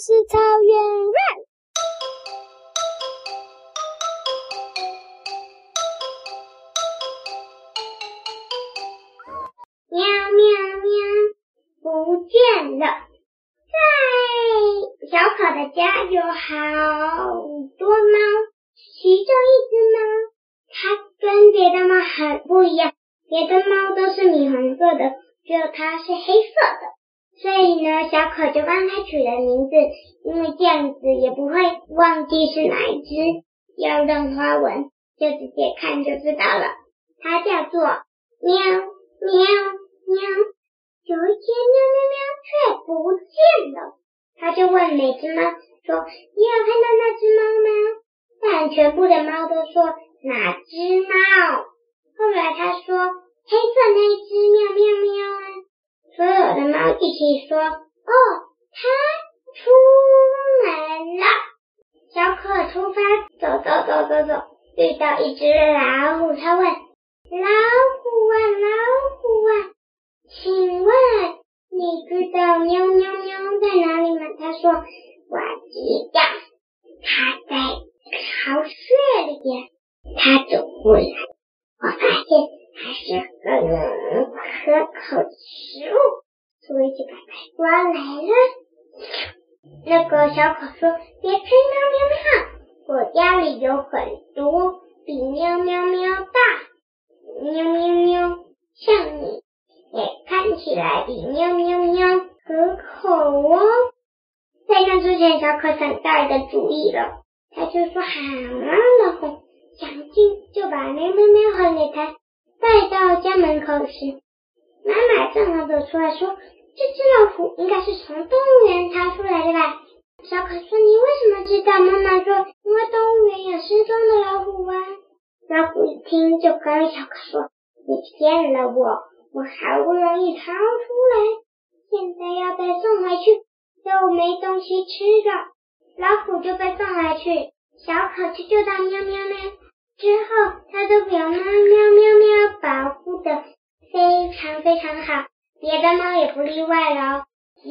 是草原 run。喵喵喵，不见了！在小可的家有好多猫，其中一只猫，它跟别的猫很不一样，别的猫都是米黄色的，只有它是黑色的。所以呢，小可就帮它取了名字，因为这样子也不会忘记是哪一只。要认花纹，就直接看就知道了。它叫做喵喵喵。有一天，喵喵喵却不见了。他就问每只猫说：“你有看到那只猫吗？”但全部的猫都说：“哪只猫？”一起说：“哦，它出门了。”小可出发，走走走走走，遇到一只老虎，他问：“老虎啊，老虎啊，请问你知道喵喵喵在哪里吗？”他说：“我知道，它在巢穴里边。”他走过来，我发现。还是很可口的食物，所以就把它抓来了。那个小可说：“别吹喵喵喵，我家里有很多比喵喵喵大，喵喵喵，像你也看起来比喵喵喵可口哦。”在那之前，小可想到一个主意了，他就说：“好啊，老虎，讲进就把喵喵喵和给他。”带到家门口时，妈妈正好走出来说：“这只老虎应该是从动物园逃出来的吧？”小可说：“你为什么知道？”妈妈说：“因为动物园有失踪的老虎啊。”老虎一听就跟小可说：“你骗了我，我好不容易逃出来，现在要被送回去，又没东西吃了。”老虎就被送回去，小可去救到喵喵喵。之后，他都被喵喵喵喵保护的非常非常好，别的猫也不例外哦。结